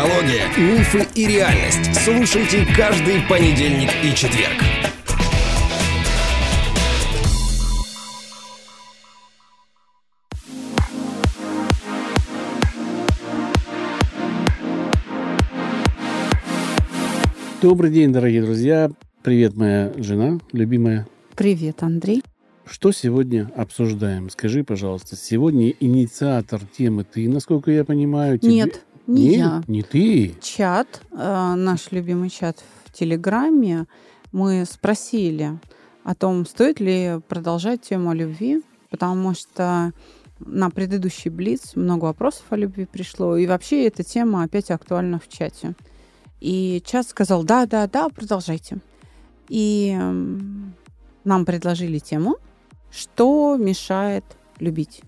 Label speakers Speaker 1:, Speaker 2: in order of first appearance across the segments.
Speaker 1: психология, мифы и реальность. Слушайте каждый понедельник и четверг.
Speaker 2: Добрый день, дорогие друзья. Привет, моя жена, любимая.
Speaker 3: Привет, Андрей.
Speaker 2: Что сегодня обсуждаем? Скажи, пожалуйста, сегодня инициатор темы ты, насколько я понимаю. Тебе...
Speaker 3: Нет, не
Speaker 2: Нет,
Speaker 3: я.
Speaker 2: Не ты.
Speaker 3: Чат, э, наш любимый чат в Телеграме, мы спросили о том, стоит ли продолжать тему о любви, потому что на предыдущий Блиц много вопросов о любви пришло, и вообще эта тема опять актуальна в чате. И чат сказал, да, да, да, продолжайте. И м, нам предложили тему, что мешает любить.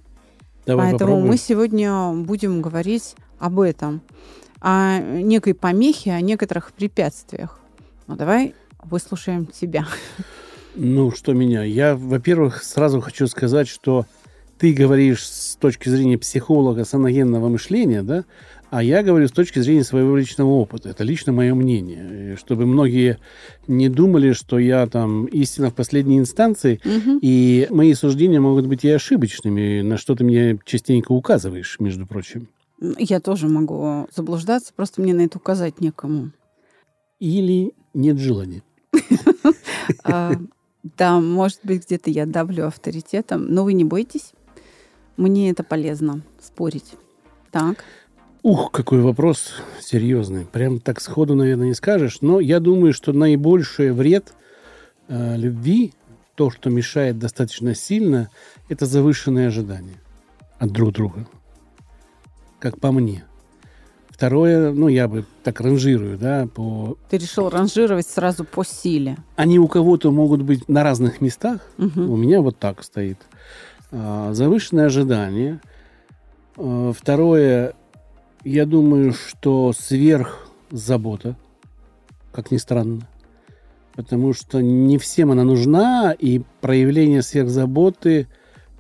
Speaker 2: Давай
Speaker 3: Поэтому
Speaker 2: попробуем.
Speaker 3: мы сегодня будем говорить об этом, о некой помехе, о некоторых препятствиях. Ну, давай выслушаем тебя.
Speaker 2: Ну, что меня? Я, во-первых, сразу хочу сказать, что ты говоришь с точки зрения психолога саногенного мышления, да, а я говорю с точки зрения своего личного опыта. Это лично мое мнение. И Чтобы многие не думали, что я там истина в последней инстанции,
Speaker 3: Мгм.
Speaker 2: и мои суждения могут быть и ошибочными, на что ты мне частенько указываешь, между прочим.
Speaker 3: Я тоже могу заблуждаться, просто мне на это указать некому.
Speaker 2: Или нет желания.
Speaker 3: А, Да, может быть, где-то я давлю авторитетом, но вы не бойтесь. Мне это полезно спорить. Так.
Speaker 2: Ух, какой вопрос серьезный. Прям так сходу, наверное, не скажешь. Но я думаю, что наибольший вред э, любви, то, что мешает достаточно сильно, это завышенные ожидания от друг друга. Как по мне. Второе, ну, я бы так ранжирую, да, по...
Speaker 3: Ты решил ранжировать сразу по силе.
Speaker 2: Они у кого-то могут быть на разных местах,
Speaker 3: Мгм.
Speaker 2: у меня вот так стоит. А, Завышенное ожидание. А, Второе, я думаю, что сверхзабота, как ни странно. Потому что не всем она нужна, и проявление сверхзаботы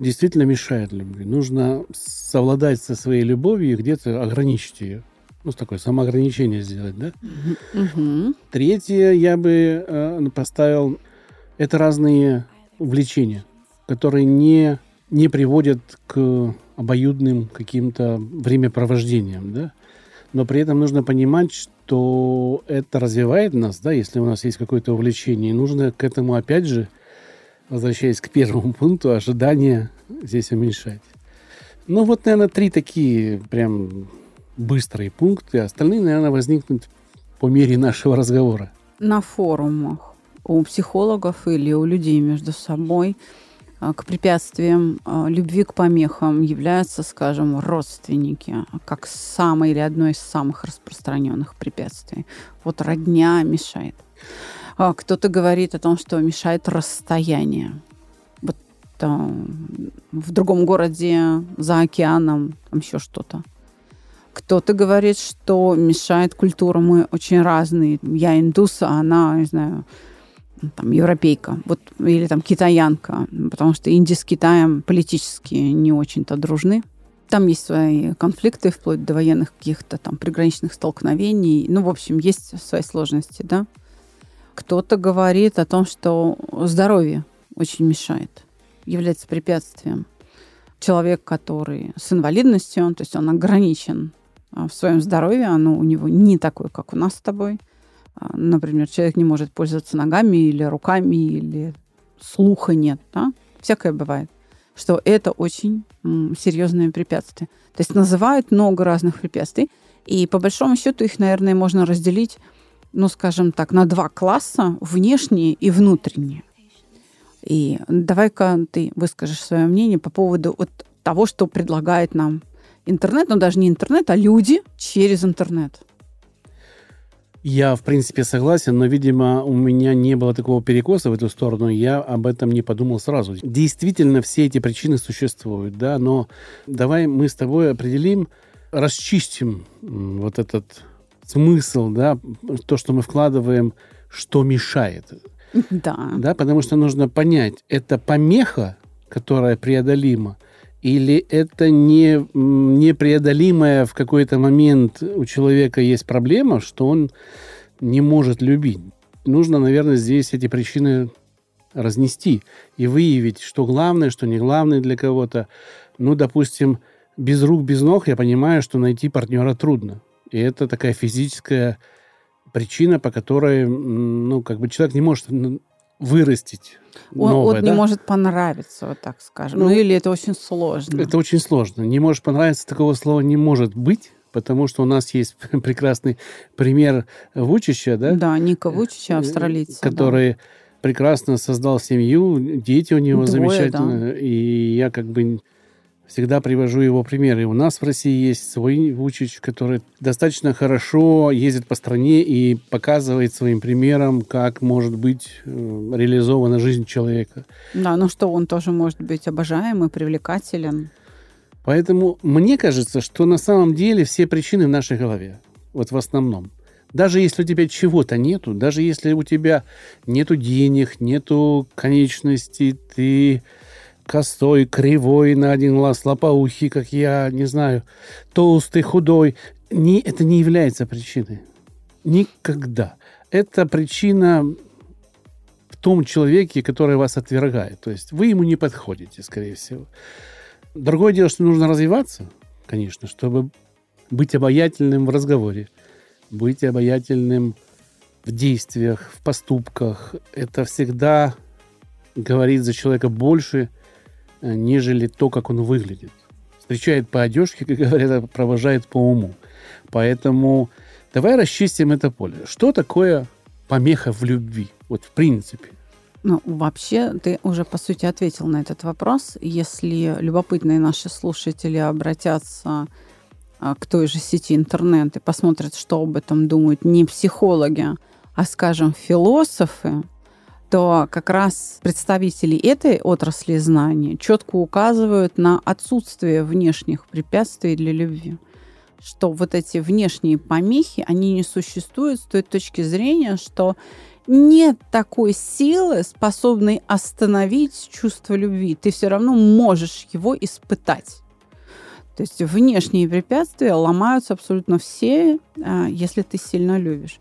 Speaker 2: действительно мешает любви. Нужно совладать со своей любовью и где-то ограничить ее. Ну, такое самоограничение сделать, да?
Speaker 3: Мгм.
Speaker 2: Третье я бы э, поставил это разные увлечения, которые не, не приводят к обоюдным каким-то времяпровождениям, да. Но при этом нужно понимать, что это развивает нас, да, если у нас есть какое-то увлечение. И нужно к этому, опять же, возвращаясь к первому пункту, ожидания здесь уменьшать. Ну, вот, наверное, три такие прям быстрые пункты. Остальные, наверное, возникнут по мере нашего разговора.
Speaker 3: на форумах у психологов или у людей между собой а, к препятствиям а, любви к помехам являются, скажем, родственники, как самое или одно из самых распространенных препятствий. Вот родня мешает. А, Кто-то говорит о том, что мешает расстояние. Вот а, в другом городе, за океаном, там еще что-то. Кто-то говорит, что мешает культура. Мы очень разные. Я индус, а она, не знаю, там, европейка. Вот, или там китаянка. Потому что Индия с Китаем политически не очень-то дружны. Там есть свои конфликты, вплоть до военных каких-то там приграничных столкновений. Ну, в общем, есть свои сложности, да. Кто-то говорит о том, что здоровье очень мешает, является препятствием. Человек, который с инвалидностью, то есть он ограничен а, в своем здоровье, оно у него не такое, как у нас с тобой. А, Например, человек не может пользоваться ногами или руками, или слуха нет, да? Всякое бывает. Что это очень м, серьезное препятствие. То есть называют много разных препятствий, и по большому счету их, наверное, можно разделить, ну, скажем так, на два класса, внешние и внутренние. И давай-ка ты выскажешь свое мнение по поводу вот того, что предлагает нам интернет, но даже не интернет, а люди через интернет.
Speaker 2: Я, в принципе, согласен, но, видимо, у меня не было такого перекоса в эту сторону, я об этом не подумал сразу. Действительно, все эти причины существуют, да, но давай мы с тобой определим, расчистим вот этот смысл, да, то, что мы вкладываем, что мешает.
Speaker 3: Да.
Speaker 2: Да, потому что нужно понять, это помеха, которая преодолима, Или это не, непреодолимая в какой-то момент у человека есть проблема, что он не может любить. Нужно, наверное, здесь эти причины разнести и выявить, что главное, что не главное для кого-то. Ну, допустим, без рук, без ног я понимаю, что найти партнера трудно. И это такая физическая причина, по которой, ну, как бы человек не может вырастить
Speaker 3: он,
Speaker 2: новое,
Speaker 3: он
Speaker 2: да?
Speaker 3: не может понравиться, вот так скажем. Ну, ну, или это очень сложно.
Speaker 2: Это очень сложно. Не может понравиться, такого слова не может быть, потому что у нас есть прекрасный пример Вучича, да?
Speaker 3: Да, Ника Вучича, австралийца.
Speaker 2: Который
Speaker 3: да.
Speaker 2: прекрасно создал семью, дети у него
Speaker 3: Двое,
Speaker 2: замечательные.
Speaker 3: Да.
Speaker 2: И я как бы всегда привожу его примеры. У нас в России есть свой Вучич, который достаточно хорошо ездит по стране и показывает своим примером, как может быть э, реализована жизнь человека.
Speaker 3: Да, ну что, он тоже может быть обожаемый, привлекателен.
Speaker 2: Поэтому мне кажется, что на самом деле все причины в нашей голове. Вот в основном. Даже если у тебя чего-то нету, даже если у тебя нету денег, нету конечностей, ты косой, кривой, на один глаз, лопоухий, как я, не знаю, толстый, худой. Не, это не является причиной. Никогда. Это причина в том человеке, который вас отвергает. То есть вы ему не подходите, скорее всего. Другое дело, что нужно развиваться, конечно, чтобы быть обаятельным в разговоре, быть обаятельным в действиях, в поступках. Это всегда говорит за человека больше, нежели то, как он выглядит. Встречает по одежке, как говорят, провожает по уму. Поэтому давай расчистим это поле. Что такое помеха в любви? Вот в принципе.
Speaker 3: Ну, вообще, ты уже, по сути, ответил на этот вопрос. Если любопытные наши слушатели обратятся а, к той же сети интернет и посмотрят, что об этом думают не психологи, а, скажем, философы, то как раз представители этой отрасли знаний четко указывают на отсутствие внешних препятствий для любви. Что вот эти внешние помехи, они не существуют с той точки зрения, что нет такой силы, способной остановить чувство любви. Ты все равно можешь его испытать. То есть внешние препятствия ломаются абсолютно все, а, если ты сильно любишь.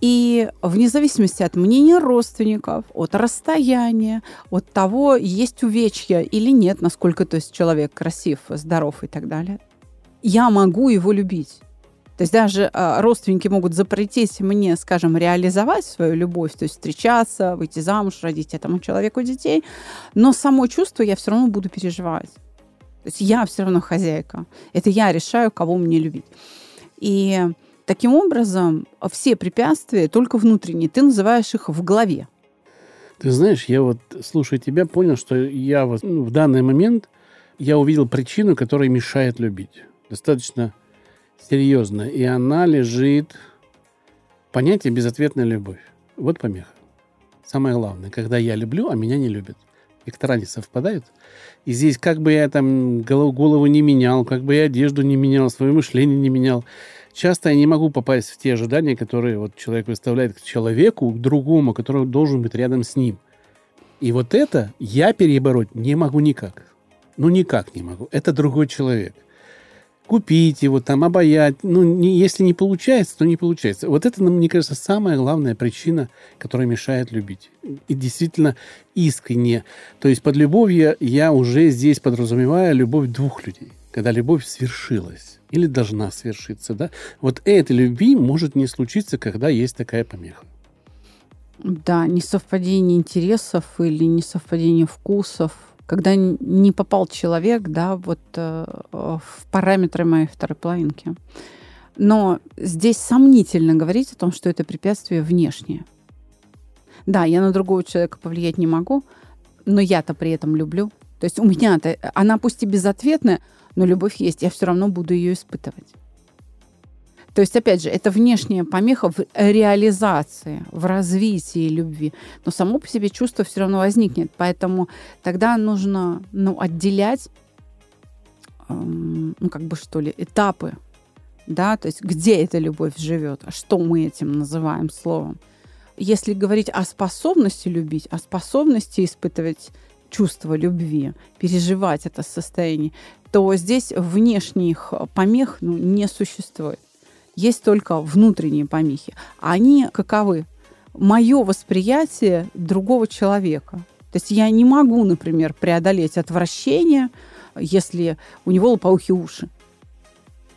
Speaker 3: И вне зависимости от мнения родственников, от расстояния, от того, есть увечья или нет, насколько то есть человек красив, здоров и так далее, я могу его любить. То есть даже э, родственники могут запретить мне, скажем, реализовать свою любовь, то есть встречаться, выйти замуж, родить этому человеку детей, но само чувство я все равно буду переживать. То есть я все равно хозяйка. Это я решаю, кого мне любить. И Таким образом, все препятствия только внутренние. Ты называешь их в голове.
Speaker 2: Ты знаешь, я вот, слушая тебя, понял, что я вот ну, в данный момент я увидел причину, которая мешает любить. Достаточно серьезно. И она лежит в понятии безответная любовь. Вот помеха. Самое главное, когда я люблю, а меня не любят. Вектора не совпадают. И здесь как бы я там голову не менял, как бы я одежду не менял, свое мышление не менял, часто я не могу попасть в те ожидания, которые вот человек выставляет к человеку, к другому, который должен быть рядом с ним. И вот это я перебороть не могу никак. Ну, никак не могу. Это другой человек. Купить его, там, обаять. Ну, не, если не получается, то не получается. Вот это, мне кажется, самая главная причина, которая мешает любить. И действительно искренне. То есть под любовью я уже здесь подразумеваю любовь двух людей. Когда любовь свершилась или должна свершиться, да, вот этой любви может не случиться, когда есть такая помеха.
Speaker 3: Да, несовпадение интересов или несовпадение вкусов, когда не попал человек, да, вот э, в параметры моей второй половинки. Но здесь сомнительно говорить о том, что это препятствие внешнее. Да, я на другого человека повлиять не могу, но я-то при этом люблю. То есть у меня-то, она пусть и безответная, но любовь есть, я все равно буду ее испытывать. То есть, опять же, это внешняя помеха в реализации, в развитии любви. Но само по себе чувство все равно возникнет. Поэтому тогда нужно ну, отделять, эм, ну, как бы что ли, этапы. Да, то есть где эта любовь живет, а что мы этим называем словом. Если говорить о способности любить, о способности испытывать чувство любви, переживать это состояние, то здесь внешних помех ну, не существует. Есть только внутренние помехи. Они каковы? Мое восприятие другого человека. То есть я не могу, например, преодолеть отвращение, если у него лопоухие уши.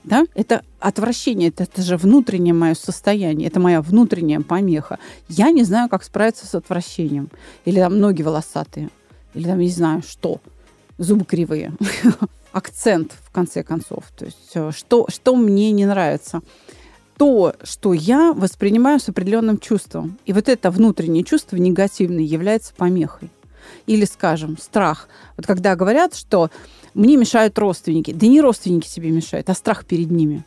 Speaker 3: Да? Это отвращение, это, это же внутреннее мое состояние, это моя внутренняя помеха. Я не знаю, как справиться с отвращением. Или там ноги волосатые, или там не знаю что, зубы кривые. Акцент, в конце концов. То есть э, что, что мне не нравится? То, что я воспринимаю с определенным чувством. И вот это внутреннее чувство негативное является помехой. Или, скажем, страх. Вот когда говорят, что мне мешают родственники. Да не родственники тебе мешают, а страх перед ними.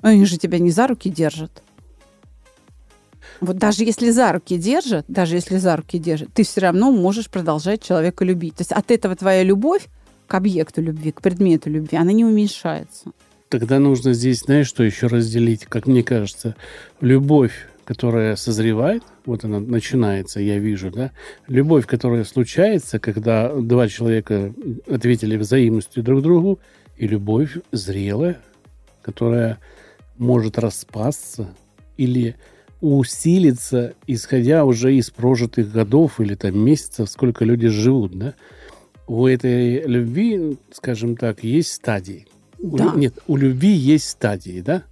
Speaker 3: Они же тебя не за руки держат. Вот даже если за руки держат, даже если за руки держат, ты все равно можешь продолжать человека любить. То есть от этого твоя любовь к объекту любви, к предмету любви, она не уменьшается.
Speaker 2: Тогда нужно здесь, знаешь, что еще разделить, как мне кажется, любовь которая созревает, вот она начинается, я вижу, да, любовь, которая случается, когда два человека ответили взаимностью друг другу, и любовь зрелая, которая может распасться или усилиться, исходя уже из прожитых годов или там месяцев, сколько люди живут, да. У этой любви, скажем так, есть стадии.
Speaker 3: Да.
Speaker 2: У, нет, у любви есть стадии, да.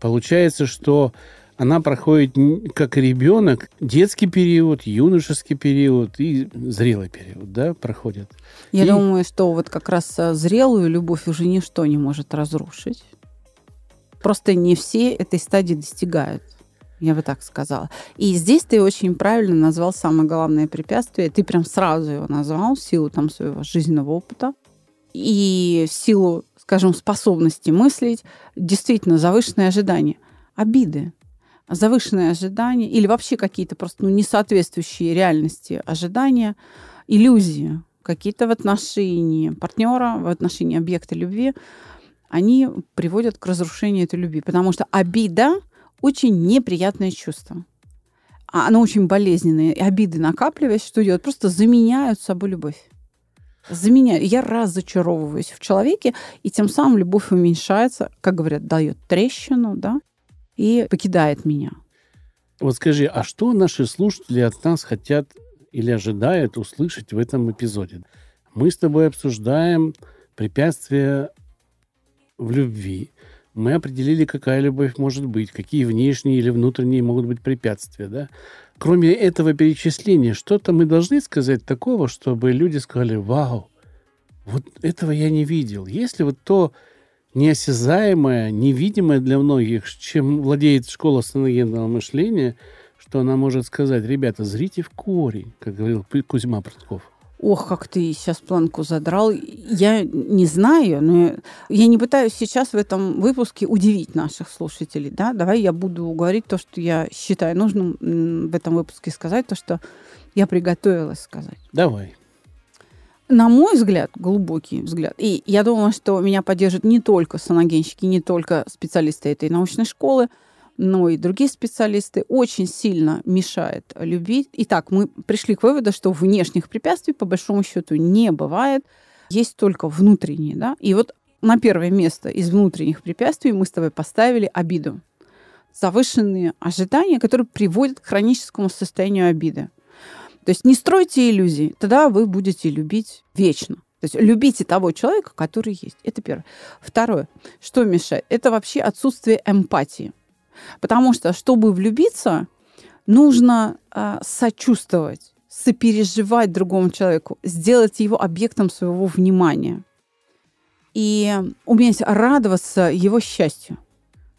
Speaker 2: Получается, что она проходит как ребенок, детский период, юношеский период и зрелый период, да, проходит.
Speaker 3: Я
Speaker 2: и...
Speaker 3: думаю, что вот как раз э, зрелую любовь уже ничто не может разрушить. Просто не все этой стадии достигают. Я бы так сказала. И здесь ты очень правильно назвал самое главное препятствие. Ты прям сразу его назвал в силу там своего жизненного опыта и в силу, скажем, способности мыслить. Действительно, завышенные ожидания. Обиды завышенные ожидания или вообще какие-то просто ну, несоответствующие реальности ожидания, иллюзии какие-то в отношении партнера, в отношении объекта любви, они приводят к разрушению этой любви. Потому что обида очень неприятное чувство. А оно очень болезненное. И обиды, накапливаясь, что делают? Просто заменяют собой любовь. Заменяют. Я разочаровываюсь в человеке, и тем самым любовь уменьшается, как говорят, дает трещину, да, и покидает меня.
Speaker 2: Вот скажи, а что наши слушатели от нас хотят или ожидают услышать в этом эпизоде? Мы с тобой обсуждаем препятствия в любви. Мы определили, какая любовь может быть, какие внешние или внутренние могут быть препятствия. Да? Кроме этого перечисления, что-то мы должны сказать такого, чтобы люди сказали, вау, вот этого я не видел. Если вот то неосязаемое, невидимое для многих, чем владеет школа саногенного мышления, что она может сказать, ребята, зрите в корень, как говорил Кузьма Прутков.
Speaker 3: Ох, как ты сейчас планку задрал. Я не знаю, но я не пытаюсь сейчас в этом выпуске удивить наших слушателей. Да? Давай я буду говорить то, что я считаю нужным в этом выпуске сказать, то, что я приготовилась сказать.
Speaker 2: Давай
Speaker 3: на мой взгляд, глубокий взгляд, и я думаю, что меня поддержат не только саногенщики, не только специалисты этой научной школы, но и другие специалисты, очень сильно мешает любви. Итак, мы пришли к выводу, что внешних препятствий, по большому счету, не бывает. Есть только внутренние. Да? И вот на первое место из внутренних препятствий мы с тобой поставили обиду. Завышенные ожидания, которые приводят к хроническому состоянию обиды. То есть не стройте иллюзий, тогда вы будете любить вечно. То есть любите того человека, который есть. Это первое. Второе. Что мешает? Это вообще отсутствие эмпатии. Потому что, чтобы влюбиться, нужно э, сочувствовать, сопереживать другому человеку, сделать его объектом своего внимания и уметь радоваться его счастью.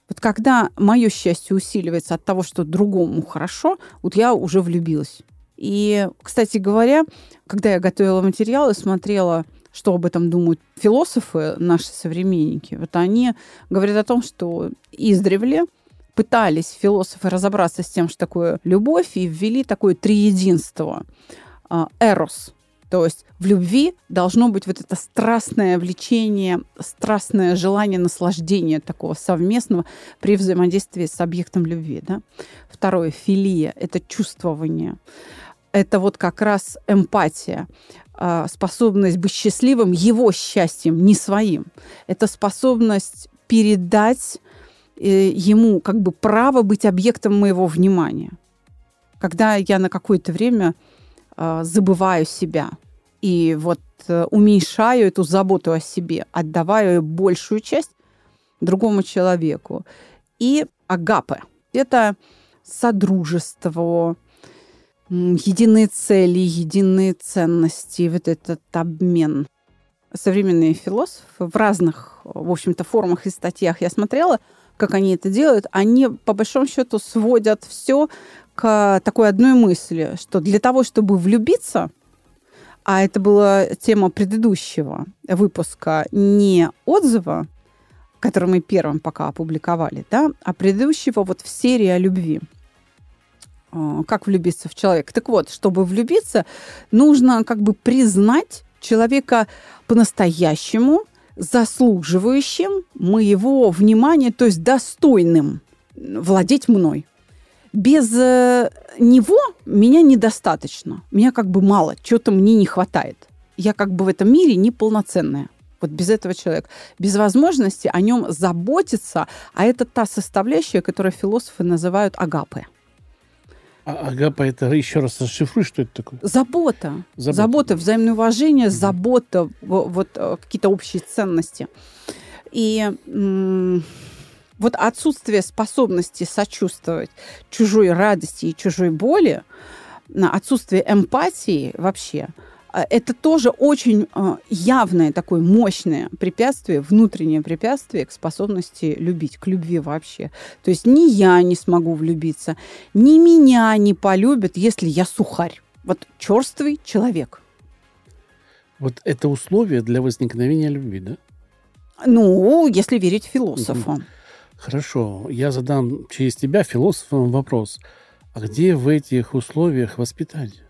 Speaker 3: Вот когда мое счастье усиливается от того, что другому хорошо, вот я уже влюбилась. И, кстати говоря, когда я готовила материалы, смотрела, что об этом думают философы, наши современники, вот они говорят о том, что издревле пытались философы разобраться с тем, что такое любовь, и ввели такое триединство. А, эрос, то есть в любви должно быть вот это страстное влечение, страстное желание наслаждения такого совместного при взаимодействии с объектом любви. Да? Второе, филия – это чувствование это вот как раз эмпатия. а, способность быть счастливым его счастьем, не своим. Это способность передать ему как бы право быть объектом моего внимания. Когда я на какое-то время а, забываю себя и вот э, уменьшаю эту заботу о себе, отдавая большую часть другому человеку. И агапы – это содружество, единые цели, единые ценности, вот этот обмен. Современные философы в разных, в общем-то, формах и статьях я смотрела, как они это делают, они по большому счету сводят все к такой одной мысли, что для того, чтобы влюбиться, а это была тема предыдущего выпуска, не отзыва, который мы первым пока опубликовали, да, а предыдущего вот в серии о любви – а, как влюбиться в человека. Так вот, чтобы влюбиться, нужно как бы признать человека по-настоящему заслуживающим моего внимания, то есть достойным владеть мной. Без э, него меня недостаточно. Меня как бы мало, чего-то мне не хватает. Я как бы в этом мире неполноценная. Вот без этого человека. Без возможности о нем заботиться. А это та составляющая, которую философы называют агапы.
Speaker 2: А агапа это еще раз расшифруй, что это такое?
Speaker 3: Забота. Забота, забота взаимное уважение, забота, вот э, какие-то общие ценности. И вот отсутствие способности сочувствовать чужой радости и чужой боли, отсутствие эмпатии вообще – это тоже очень а, явное такое мощное препятствие, внутреннее препятствие к способности любить, к любви вообще. То есть ни я не смогу влюбиться, ни меня не полюбят, если я сухарь. Вот черствый человек.
Speaker 2: Вот это условие для возникновения любви, да?
Speaker 3: Ну, если верить философам.
Speaker 2: Хорошо, я задам через тебя философам вопрос. А где в этих условиях воспитание?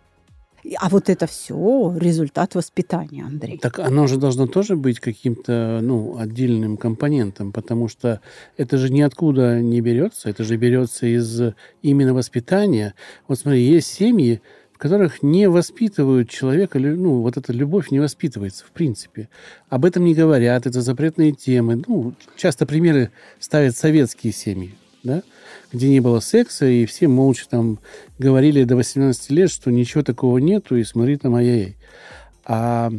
Speaker 3: А вот это все результат воспитания, Андрей.
Speaker 2: Так оно же должно тоже быть каким-то ну, отдельным компонентом, потому что это же ниоткуда не берется, это же берется из именно воспитания. Вот смотри, есть семьи, в которых не воспитывают человека, ну, вот эта любовь не воспитывается, в принципе. Об этом не говорят, это запретные темы. Ну, часто примеры ставят советские семьи, да, где не было секса, и все молча там говорили до 18 лет, что ничего такого нету, и смотри там, ай-яй. А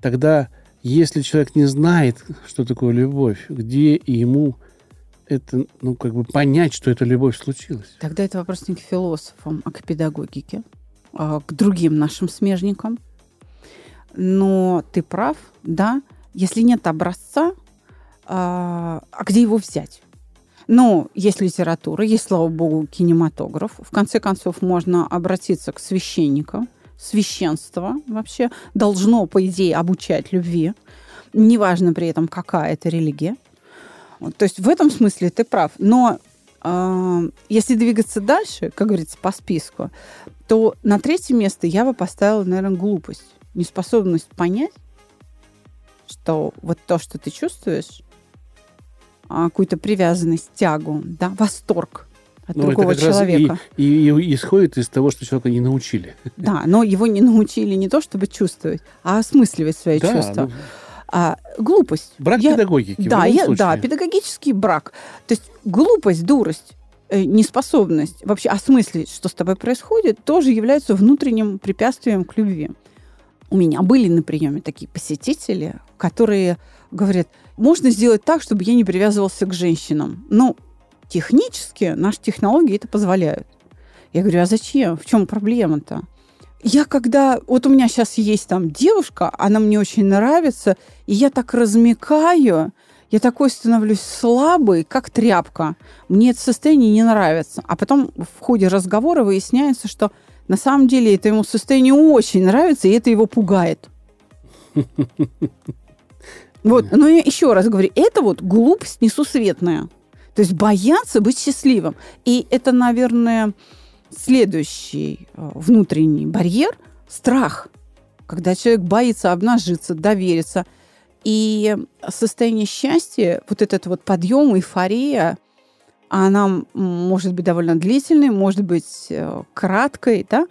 Speaker 2: тогда, если человек не знает, что такое любовь, где ему это, ну, как бы понять, что эта любовь случилась?
Speaker 3: Тогда это вопрос не к философам, а к педагогике, а к другим нашим смежникам. Но ты прав, да, если нет образца, а, а где его взять? Но есть литература, есть, слава богу, кинематограф. В конце концов, можно обратиться к священникам. Священство вообще должно, по идее, обучать любви. Неважно при этом, какая это религия. То есть в этом смысле ты прав. Но э, если двигаться дальше, как говорится, по списку, то на третье место я бы поставила, наверное, глупость. Неспособность понять, что вот то, что ты чувствуешь, какую-то привязанность, тягу, да, восторг от ну, другого человека.
Speaker 2: И, и, и исходит из того, что человека не научили.
Speaker 3: Да, но его не научили не то, чтобы чувствовать, а осмысливать свои да, чувства. Ну... А, глупость.
Speaker 2: Брак я, педагогики.
Speaker 3: Да, я, да, педагогический брак. То есть глупость, дурость, э, неспособность вообще осмыслить, что с тобой происходит, тоже является внутренним препятствием к любви. У меня были на приеме такие посетители, которые говорят, можно сделать так, чтобы я не привязывался к женщинам. Ну, технически наши технологии это позволяют. Я говорю, а зачем? В чем проблема-то? Я когда... Вот у меня сейчас есть там девушка, она мне очень нравится, и я так размекаю, я такой становлюсь слабый, как тряпка. Мне это состояние не нравится. А потом в ходе разговора выясняется, что на самом деле это ему состояние очень нравится, и это его пугает. Вот, но я еще раз говорю, это вот глупость несусветная. То есть бояться быть счастливым. И это, наверное, следующий э, внутренний барьер – страх. Когда человек боится обнажиться, довериться. И состояние счастья, вот этот вот подъем, эйфория, она может быть довольно длительной, может быть э, краткой, да,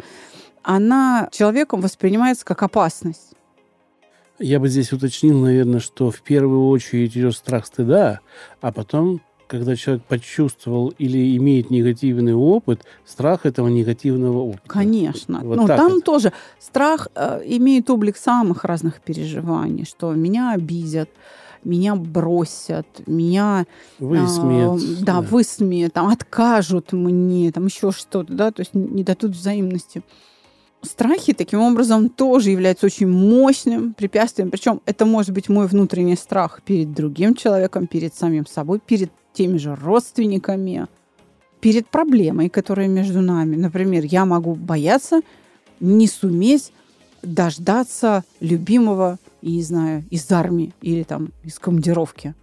Speaker 3: она человеком воспринимается как опасность.
Speaker 2: Я бы здесь уточнил, наверное, что в первую очередь идет страх стыда, а потом, когда человек почувствовал или имеет негативный опыт, страх этого негативного опыта.
Speaker 3: Конечно.
Speaker 2: Вот
Speaker 3: ну, там
Speaker 2: вот.
Speaker 3: тоже страх э, имеет облик самых разных переживаний, что меня обидят, меня бросят, меня
Speaker 2: Высмеет.
Speaker 3: а, да, высмеют, там, откажут мне, там еще что-то, да, то есть не дадут взаимности. Страхи таким образом тоже являются очень мощным препятствием. Причем это может быть мой внутренний страх перед другим человеком, перед самим собой, перед теми же родственниками, перед проблемой, которая между нами. Например, я могу бояться не суметь дождаться любимого, я не знаю, из армии или там из командировки.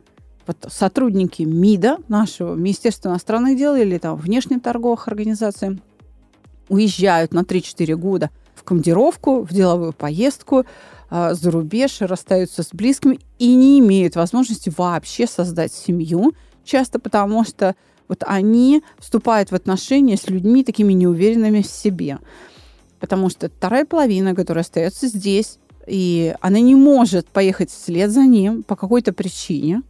Speaker 3: Вот сотрудники МИДа нашего, Министерства иностранных дел или там внешнеторговых организаций уезжают на 3-4 года в командировку, в деловую поездку а, за рубеж, расстаются с близкими и не имеют возможности вообще создать семью, часто потому что вот они вступают в отношения с людьми такими неуверенными в себе. Потому что вторая половина, которая остается здесь, и она не может поехать вслед за ним по какой-то причине,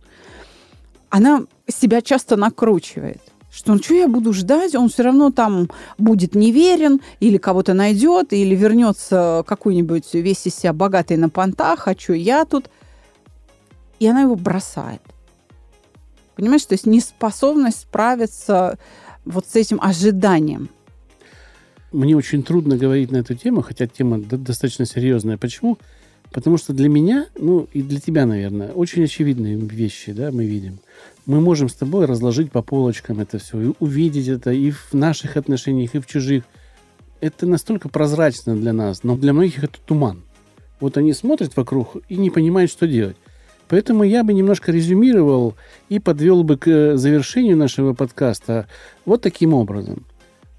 Speaker 3: она себя часто накручивает что ну что я буду ждать, он все равно там будет неверен, или кого-то найдет, или вернется какой-нибудь весь из себя богатый на понтах, а что я тут. И она его бросает. Понимаешь, то есть неспособность справиться вот с этим ожиданием.
Speaker 2: Мне очень трудно говорить на эту тему, хотя тема до- достаточно серьезная. Почему? Потому что для меня, ну и для тебя, наверное, очень очевидные вещи, да, мы видим. Мы можем с тобой разложить по полочкам это все, и увидеть это и в наших отношениях, и в чужих. Это настолько прозрачно для нас, но для многих это туман. Вот они смотрят вокруг и не понимают, что делать. Поэтому я бы немножко резюмировал и подвел бы к э, завершению нашего подкаста вот таким образом.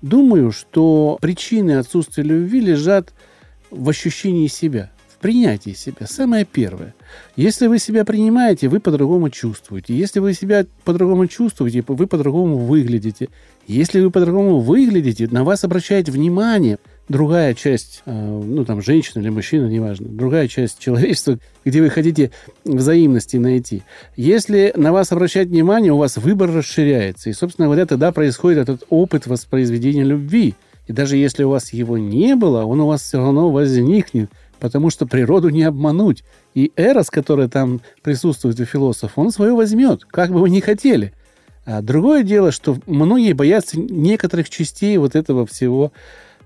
Speaker 2: Думаю, что причины отсутствия любви лежат в ощущении себя, в принятии себя. Самое первое. Если вы себя принимаете, вы по-другому чувствуете. Если вы себя по-другому чувствуете, вы по-другому выглядите. Если вы по-другому выглядите, на вас обращает внимание другая часть, э, ну там женщина или мужчина, неважно, другая часть человечества, где вы хотите взаимности найти. Если на вас обращать внимание, у вас выбор расширяется. И, собственно говоря, тогда происходит этот опыт воспроизведения любви. И даже если у вас его не было, он у вас все равно возникнет, потому что природу не обмануть. И Эрос, который там присутствует у философов, он свое возьмет, как бы вы ни хотели. А другое дело, что многие боятся некоторых частей вот этого всего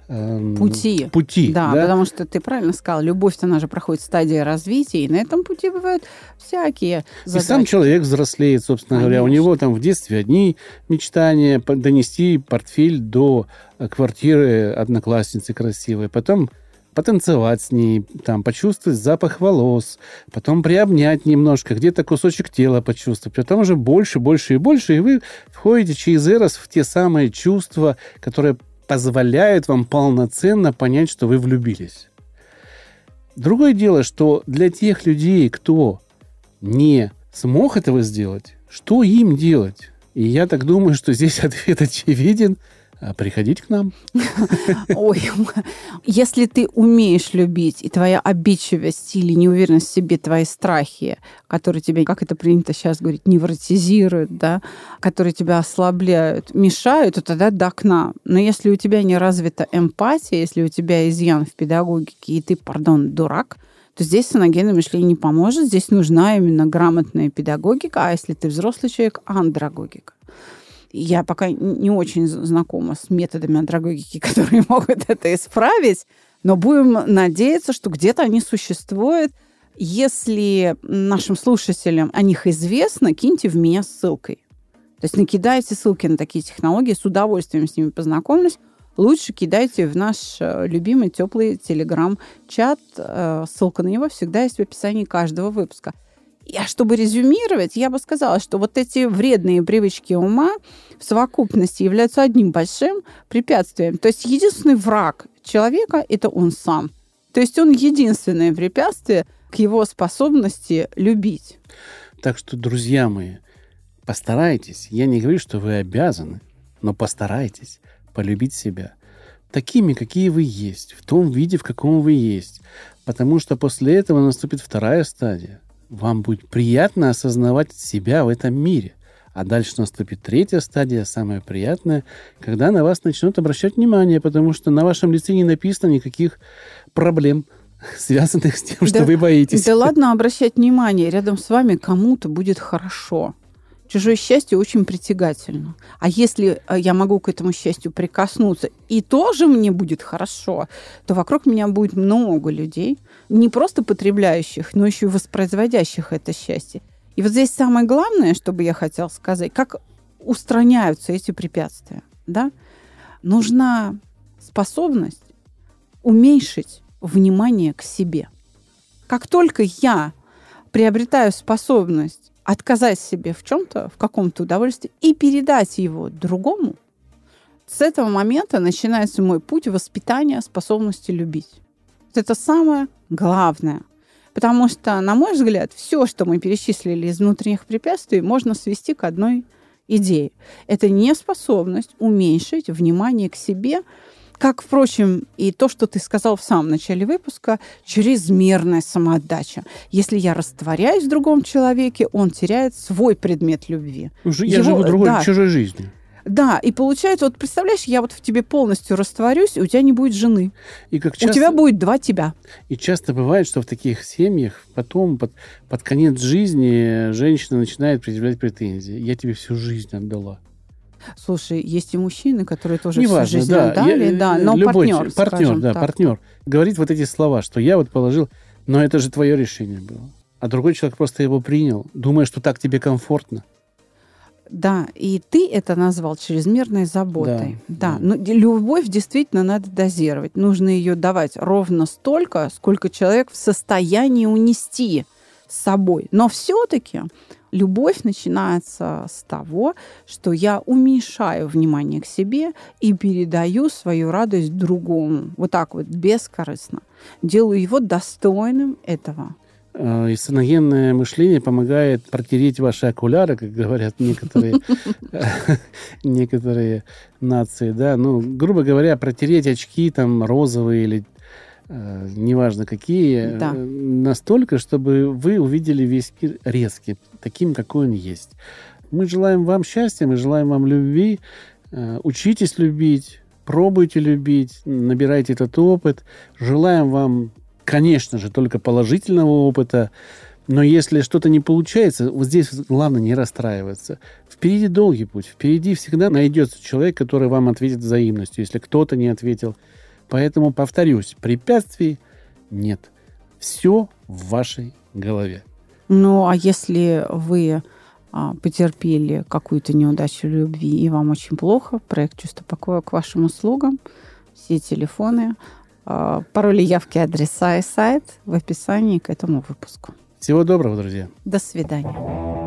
Speaker 2: эм,
Speaker 3: Пути.
Speaker 2: пути
Speaker 3: Да,
Speaker 2: да?
Speaker 3: потому что ты правильно сказал, любовь, она же проходит стадии развития, и на этом пути бывают всякие
Speaker 2: И
Speaker 3: задачи.
Speaker 2: сам человек взрослеет, собственно говоря. У
Speaker 3: Конечно.
Speaker 2: него там в детстве одни мечтания, донести портфель до э, квартиры одноклассницы красивой, потом потанцевать с ней, там, почувствовать запах волос, потом приобнять немножко, где-то кусочек тела почувствовать, потом уже больше, больше и больше, и вы входите через эрос в те самые чувства, которые позволяют вам полноценно понять, что вы влюбились. Другое дело, что для тех людей, кто не смог этого сделать, что им делать? И я так думаю, что здесь ответ очевиден. А Приходить к нам.
Speaker 3: Ой, если ты умеешь любить, и твоя обидчивость или неуверенность в себе, твои страхи, которые тебя, как это принято сейчас говорить, невротизируют, да, которые тебя ослабляют, мешают, то тогда да к нам. Но если у тебя не развита эмпатия, если у тебя изъян в педагогике, и ты, пардон, дурак, то здесь саногенное мышление не поможет. Здесь нужна именно грамотная педагогика, а если ты взрослый человек, андрогогика. Я пока не очень знакома с методами андрогогики, которые могут это исправить, но будем надеяться, что где-то они существуют. Если нашим слушателям о них известно, киньте в меня ссылкой. То есть накидайте ссылки на такие технологии, с удовольствием с ними познакомлюсь. Лучше кидайте в наш э, любимый теплый телеграм-чат. Э, Ссылка на него всегда есть в описании каждого выпуска. А чтобы резюмировать, я бы сказала, что вот эти вредные привычки ума в совокупности являются одним большим препятствием. То есть единственный враг человека – это он сам. То есть он единственное препятствие к его способности любить.
Speaker 2: Так что, друзья мои, постарайтесь. Я не говорю, что вы обязаны, но постарайтесь полюбить себя. такими, какие вы есть, в том виде, в каком вы есть. Потому что после этого наступит вторая стадия. Вам будет приятно осознавать себя в этом мире. А дальше наступит третья стадия, самая приятная, когда на вас начнут обращать внимание, потому что на вашем лице не написано никаких проблем, связанных с тем, да, что вы боитесь.
Speaker 3: Да ладно обращать внимание, рядом с вами кому-то будет хорошо. Чужое счастье очень притягательно. А если э, я могу к этому счастью прикоснуться, и тоже мне будет хорошо, то вокруг меня будет много людей, не просто потребляющих, но еще и воспроизводящих это счастье. И вот здесь самое главное, что бы я хотела сказать, как устраняются эти препятствия. Да? Нужна способность уменьшить внимание к себе. Как только я приобретаю способность отказать себе в чем-то, в каком-то удовольствии и передать его другому, с этого момента начинается мой путь воспитания способности любить. Это самое главное – Потому что, на мой взгляд, все, что мы перечислили из внутренних препятствий, можно свести к одной идее. Это неспособность уменьшить внимание к себе, как, впрочем, и то, что ты сказал в самом начале выпуска, чрезмерная самоотдача. Если я растворяюсь в другом человеке, он теряет свой предмет любви.
Speaker 2: Я Его, живу другой, да, чужой жизнью.
Speaker 3: Да, и получается, вот представляешь, я вот в тебе полностью растворюсь, и у тебя не будет жены. И как часто... У тебя будет два тебя.
Speaker 2: И часто бывает, что в таких семьях потом, под, под конец жизни, женщина начинает предъявлять претензии. Я тебе всю жизнь отдала.
Speaker 3: Слушай, есть и мужчины, которые тоже Неважно, всю жизнь да, отдали, я, да, но любой, партнер,
Speaker 2: партнер, да,
Speaker 3: так.
Speaker 2: партнер говорит вот эти слова, что я вот положил, но это же твое решение было. А другой человек просто его принял, думая, что так тебе комфортно.
Speaker 3: Да, и ты это назвал чрезмерной заботой. Да, да. но любовь действительно надо дозировать. Нужно ее давать ровно столько, сколько человек в состоянии унести с собой. Но все-таки любовь начинается с того, что я уменьшаю внимание к себе и передаю свою радость другому. Вот так вот, бескорыстно. Делаю его достойным этого.
Speaker 2: Э, и саногенное мышление помогает протереть ваши окуляры, как говорят некоторые, некоторые нации. Да? Ну, грубо говоря, протереть очки там розовые или неважно какие, да. Э, настолько, чтобы вы увидели весь мир резкий, таким, какой он есть. Мы желаем вам счастья, мы желаем вам любви. Учитесь любить, пробуйте любить, набирайте этот опыт. Желаем вам конечно же, только положительного опыта. Но если что-то не получается, вот здесь главное не расстраиваться. Впереди долгий путь. Впереди всегда найдется человек, который вам ответит взаимностью, если кто-то не ответил. Поэтому, повторюсь, препятствий нет. Все в вашей голове.
Speaker 3: Ну, а если вы а, потерпели какую-то неудачу любви и вам очень плохо, проект «Чувство покоя» к вашим услугам, все телефоны а, пароли, явки, адреса и сайт в описании к этому выпуску.
Speaker 2: Всего доброго, друзья.
Speaker 3: До свидания.